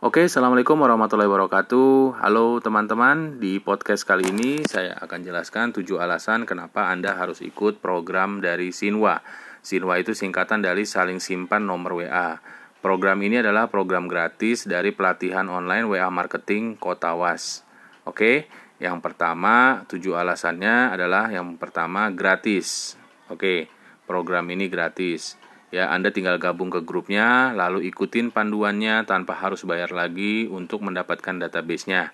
Oke, Assalamualaikum warahmatullahi wabarakatuh. Halo teman-teman, di podcast kali ini saya akan jelaskan 7 alasan kenapa Anda harus ikut program dari Sinwa Sinwa itu singkatan dari saling simpan nomor WA Program ini adalah program gratis dari pelatihan online WA Marketing Kota Was Oke, yang pertama 7 alasannya adalah yang pertama gratis. Oke, program ini gratis Ya, Anda tinggal gabung ke grupnya, lalu ikutin panduannya tanpa harus bayar lagi untuk mendapatkan database-nya.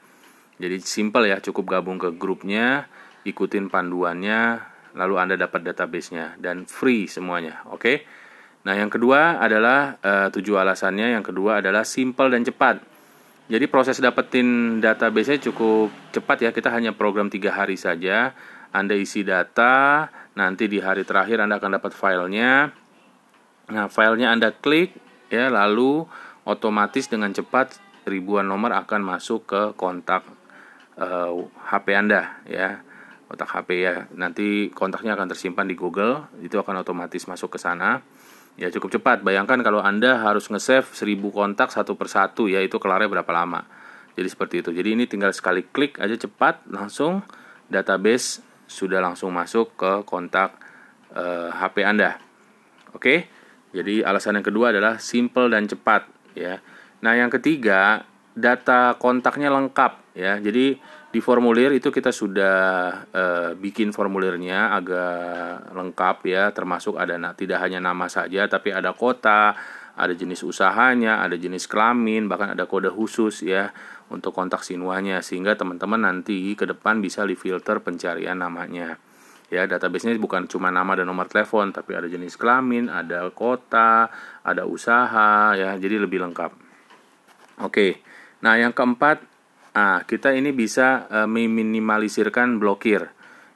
Jadi simple ya, cukup gabung ke grupnya, ikutin panduannya, lalu Anda dapat database-nya dan free semuanya. Oke. Nah, yang kedua adalah uh, tujuh alasannya. Yang kedua adalah simple dan cepat. Jadi proses dapetin database-nya cukup cepat ya. Kita hanya program tiga hari saja. Anda isi data, nanti di hari terakhir Anda akan dapat filenya Nah, filenya Anda klik ya, lalu otomatis dengan cepat ribuan nomor akan masuk ke kontak uh, eh, HP Anda ya. Kontak HP ya. Nanti kontaknya akan tersimpan di Google, itu akan otomatis masuk ke sana. Ya cukup cepat. Bayangkan kalau Anda harus nge-save 1000 kontak satu persatu ya itu kelarnya berapa lama. Jadi seperti itu. Jadi ini tinggal sekali klik aja cepat langsung database sudah langsung masuk ke kontak uh, eh, HP Anda. Oke. Okay? Jadi alasan yang kedua adalah simple dan cepat ya. Nah, yang ketiga, data kontaknya lengkap ya. Jadi di formulir itu kita sudah e, bikin formulirnya agak lengkap ya, termasuk ada nah, tidak hanya nama saja tapi ada kota, ada jenis usahanya, ada jenis kelamin, bahkan ada kode khusus ya untuk kontak sinuanya sehingga teman-teman nanti ke depan bisa di filter pencarian namanya ya database-nya bukan cuma nama dan nomor telepon tapi ada jenis kelamin ada kota ada usaha ya jadi lebih lengkap. Oke nah yang keempat ah kita ini bisa e, meminimalisirkan blokir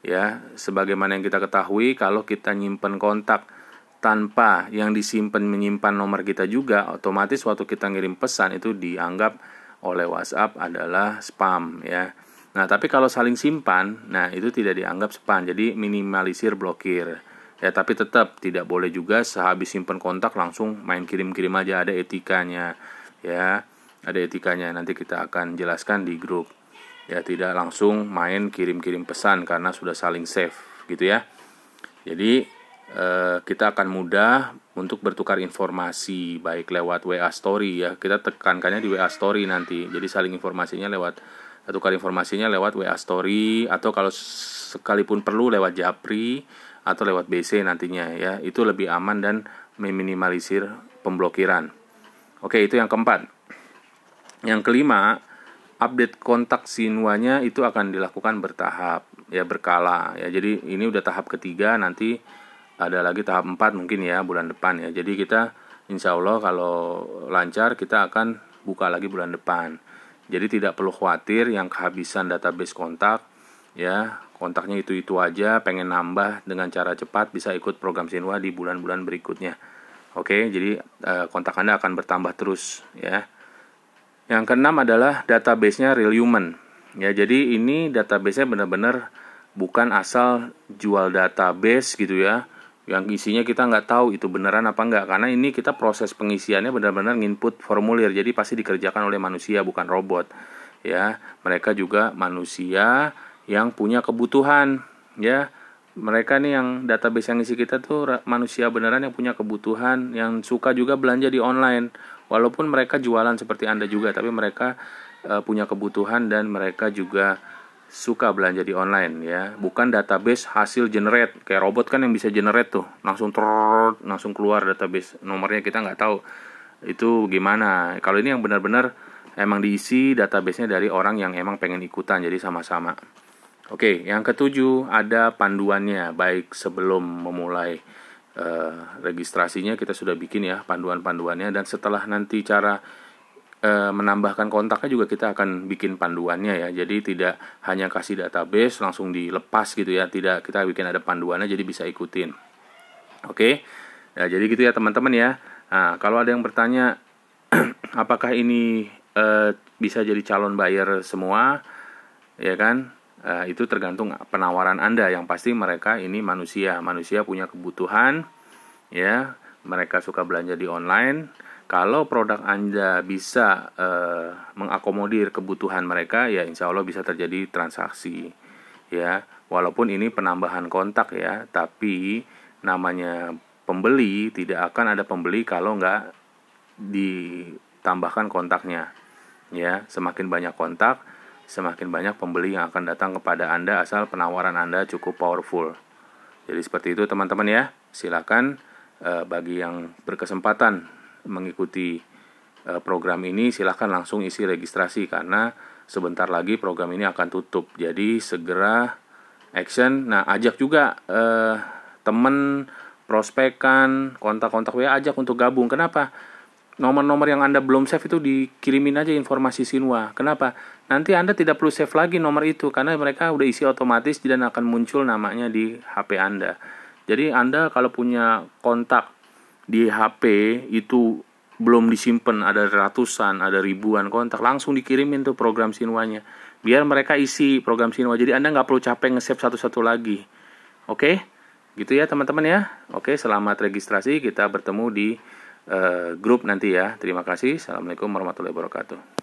ya. Sebagaimana yang kita ketahui kalau kita nyimpen kontak tanpa yang disimpan menyimpan nomor kita juga otomatis waktu kita ngirim pesan itu dianggap oleh WhatsApp adalah spam ya Nah, tapi kalau saling simpan, nah itu tidak dianggap spam. Jadi minimalisir blokir. Ya, tapi tetap tidak boleh juga sehabis simpan kontak langsung main kirim-kirim aja ada etikanya. Ya, ada etikanya. Nanti kita akan jelaskan di grup. Ya, tidak langsung main kirim-kirim pesan karena sudah saling save gitu ya. Jadi eh, kita akan mudah untuk bertukar informasi baik lewat WA story ya. Kita tekankannya di WA story nanti. Jadi saling informasinya lewat tukar informasinya lewat WA Story atau kalau sekalipun perlu lewat Japri atau lewat BC nantinya ya itu lebih aman dan meminimalisir pemblokiran. Oke itu yang keempat. Yang kelima update kontak sinuanya itu akan dilakukan bertahap ya berkala ya jadi ini udah tahap ketiga nanti ada lagi tahap empat mungkin ya bulan depan ya jadi kita insya Allah kalau lancar kita akan buka lagi bulan depan jadi tidak perlu khawatir yang kehabisan database kontak ya kontaknya itu itu aja pengen nambah dengan cara cepat bisa ikut program Sinwa di bulan-bulan berikutnya. Oke, jadi eh, kontak Anda akan bertambah terus ya. Yang keenam adalah database-nya real human. Ya, jadi ini database-nya benar-benar bukan asal jual database gitu ya yang isinya kita nggak tahu itu beneran apa enggak karena ini kita proses pengisiannya benar-benar nginput formulir. Jadi pasti dikerjakan oleh manusia bukan robot. Ya mereka juga manusia yang punya kebutuhan. Ya mereka nih yang database yang isi kita tuh manusia beneran yang punya kebutuhan yang suka juga belanja di online. Walaupun mereka jualan seperti anda juga tapi mereka uh, punya kebutuhan dan mereka juga suka belanja di online ya. Bukan database hasil generate. Kayak robot kan yang bisa generate tuh. Langsung ter langsung keluar database. Nomornya kita nggak tahu itu gimana. Kalau ini yang benar-benar emang diisi databasenya dari orang yang emang pengen ikutan jadi sama-sama. Oke yang ketujuh ada panduannya. Baik sebelum memulai uh, registrasinya kita sudah bikin ya panduan-panduannya. Dan setelah nanti cara e, menambahkan kontaknya juga kita akan bikin panduannya ya. Jadi tidak hanya kasih database langsung dilepas gitu ya. Tidak kita bikin ada panduannya jadi bisa ikutin. Oke. Ya, jadi gitu ya teman-teman ya. Nah, kalau ada yang bertanya apakah ini e, bisa jadi calon buyer semua ya kan? E, itu tergantung penawaran Anda yang pasti mereka ini manusia. Manusia punya kebutuhan ya. Mereka suka belanja di online kalau produk Anda bisa uh, mengakomodir kebutuhan mereka, ya insya Allah bisa terjadi transaksi. Ya, walaupun ini penambahan kontak ya, tapi namanya pembeli tidak akan ada pembeli kalau nggak ditambahkan kontaknya. Ya, semakin banyak kontak, semakin banyak pembeli yang akan datang kepada Anda asal penawaran Anda cukup powerful. Jadi seperti itu teman-teman ya. Silakan uh, bagi yang berkesempatan mengikuti uh, program ini silahkan langsung isi registrasi karena sebentar lagi program ini akan tutup. Jadi segera action. Nah, ajak juga uh, teman prospekan, kontak-kontak WA ajak untuk gabung. Kenapa? nomor-nomor yang Anda belum save itu dikirimin aja informasi Sinwa. Kenapa? Nanti Anda tidak perlu save lagi nomor itu karena mereka udah isi otomatis dan akan muncul namanya di HP Anda. Jadi Anda kalau punya kontak di HP itu belum disimpan ada ratusan, ada ribuan kontak, langsung dikirimin tuh program Sinwanya. Biar mereka isi program Sinwa. Jadi Anda nggak perlu capek nge-save satu-satu lagi. Oke? Gitu ya teman-teman ya. Oke, selamat registrasi. Kita bertemu di uh, grup nanti ya. Terima kasih. Assalamualaikum warahmatullahi wabarakatuh.